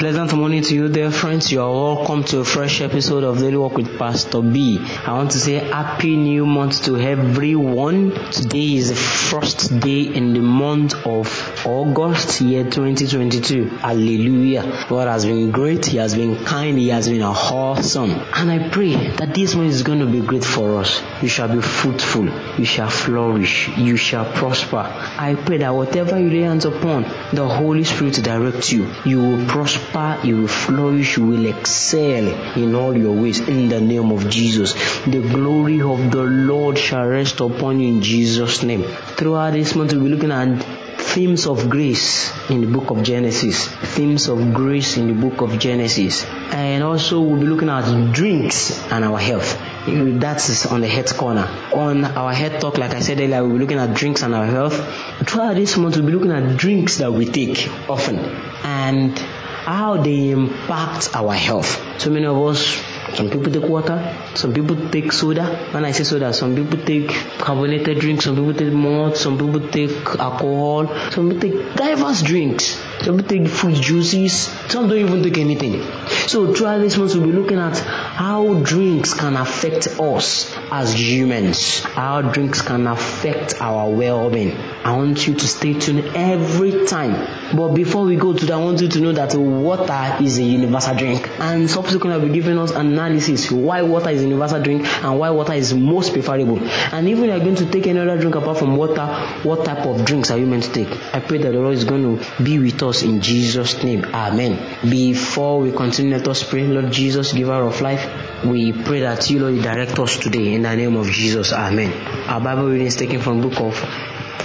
Pleasant morning to you, dear friends. You are welcome to a fresh episode of Daily Walk with Pastor B. I want to say Happy New Month to everyone. Today is the first day in the month of August, year 2022. Hallelujah. God has been great. He has been kind. He has been awesome. And I pray that this month is going to be great for us. You shall be fruitful. You shall flourish. You shall prosper. I pray that whatever you lay hands upon, the Holy Spirit directs you. You will prosper you will flourish, you will excel in all your ways in the name of Jesus. The glory of the Lord shall rest upon you in Jesus' name. Throughout this month, we'll be looking at themes of grace in the book of Genesis. Themes of grace in the book of Genesis. And also, we'll be looking at drinks and our health. That's on the health corner. On our head talk, like I said earlier, we'll be looking at drinks and our health. Throughout this month, we'll be looking at drinks that we take often. And how they impact our health. So many of us, some people take water, some people take soda. When I say soda, some people take carbonated drinks, some people take malt, some people take alcohol, some people take diverse drinks. Some take fruit juices, some don't even take anything. So throughout this month, we'll be looking at how drinks can affect us as humans, how drinks can affect our well-being. I want you to stay tuned every time. But before we go to that, I want you to know that water is a universal drink. And subsequently, I'll be giving us analysis why water is a universal drink and why water is most preferable. And even if you are going to take any other drink apart from water, what type of drinks are you meant to take? I pray that the Lord is going to be with us in Jesus' name. Amen. Before we continue, let us pray. Lord Jesus, giver of life, we pray that you, Lord, direct us today in the name of Jesus. Amen. Our Bible reading is taken from book of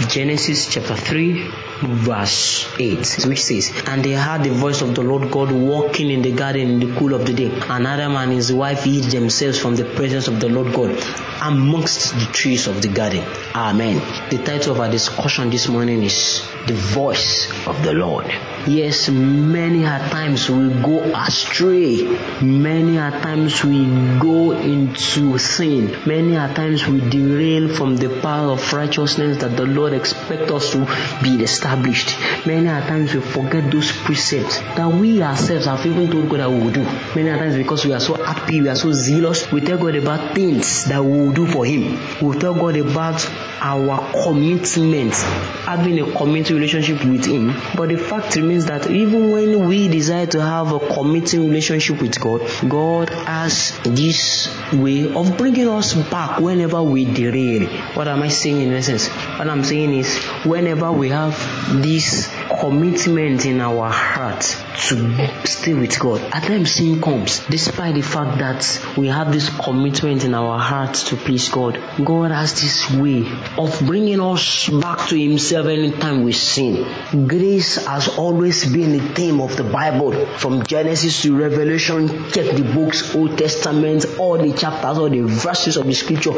Genesis chapter 3, verse 8, which says, And they heard the voice of the Lord God walking in the garden in the cool of the day. And Adam and his wife hid themselves from the presence of the Lord God amongst the trees of the garden. Amen. The title of our discussion this morning is The Voice of the Lord. Yes, many a times we go astray. Many a times we go into sin. Many a times we derail from the path of righteousness that the Lord expects us to be established. Many a times we forget those precepts that we ourselves have even told God that we will do. Many times because we are so happy, we are so zealous, we tell God about things that we will do for Him. We tell God about our commitment, having a committed relationship with Him. But the fact remains that even when we desire to have a committing relationship with God, God has this way of bringing us back whenever we derail. What am I saying in essence? What I'm saying is, whenever we have this commitment in our heart to stay with God, at times sin comes, despite the fact that we have this commitment in our heart to please God. God has this way of bringing us back to Himself anytime we sin. Grace has always been the theme of the Bible, from Genesis to Revelation. Check the books, Old Testament, all the chapters, all the verses of the Scripture.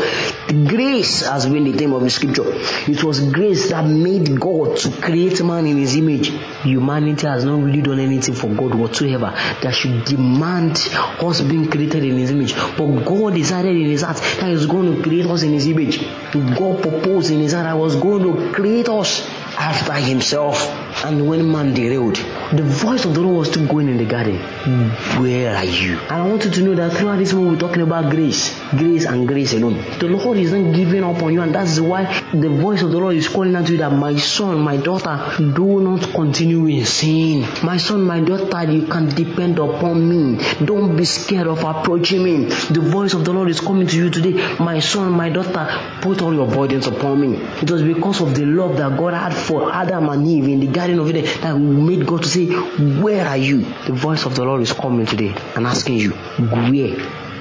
Grace has been the theme of the Scripture. It was grace that made God to create man in His image. Humanity has not really done anything for God whatsoever that should demand us being created in His image. But God decided in His heart that He was going to create us in His image. God proposed in His heart that He was going to create us after Himself. And when man derailed, the voice of the Lord was still going in the garden. Where are you? And I want you to know that throughout this moment we're talking about grace, grace and grace alone. The Lord is not giving up on you, and that's why the voice of the Lord is calling out to you that my son, my daughter, do not continue in sin. My son, my daughter, you can depend upon me. Don't be scared of approaching me. The voice of the Lord is coming to you today. My son, my daughter, put all your burdens upon me. It was because of the love that God had for Adam and Eve in the Garden of Eden that made God to say, Where are you? The voice of the Lord is coming today and asking you, Where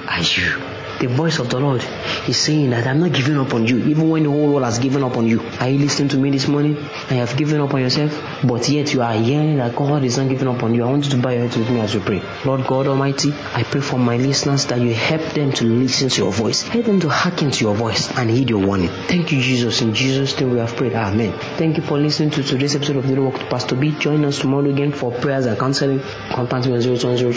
are you? The voice of the Lord is saying that I'm not giving up on you, even when the whole world has given up on you. Are you listening to me this morning? I have given up on yourself, but yet you are hearing that God is not giving up on you. I want you to bow your head with me as we pray. Lord God Almighty, I pray for my listeners that you help them to listen to your voice, help them to hearken to your voice and heed your warning. Thank you, Jesus. In Jesus' name we have prayed. Amen. Thank you for listening to today's episode of the Walk with Pastor B. Join us tomorrow again for prayers and counseling. Contact me on 020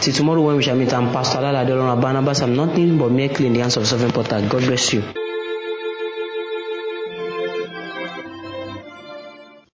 Till tomorrow when we shall meet, I'm Pastor Lala Delon Barnabas. I'm nothing but mere in the hands of sovereign potter. God bless you.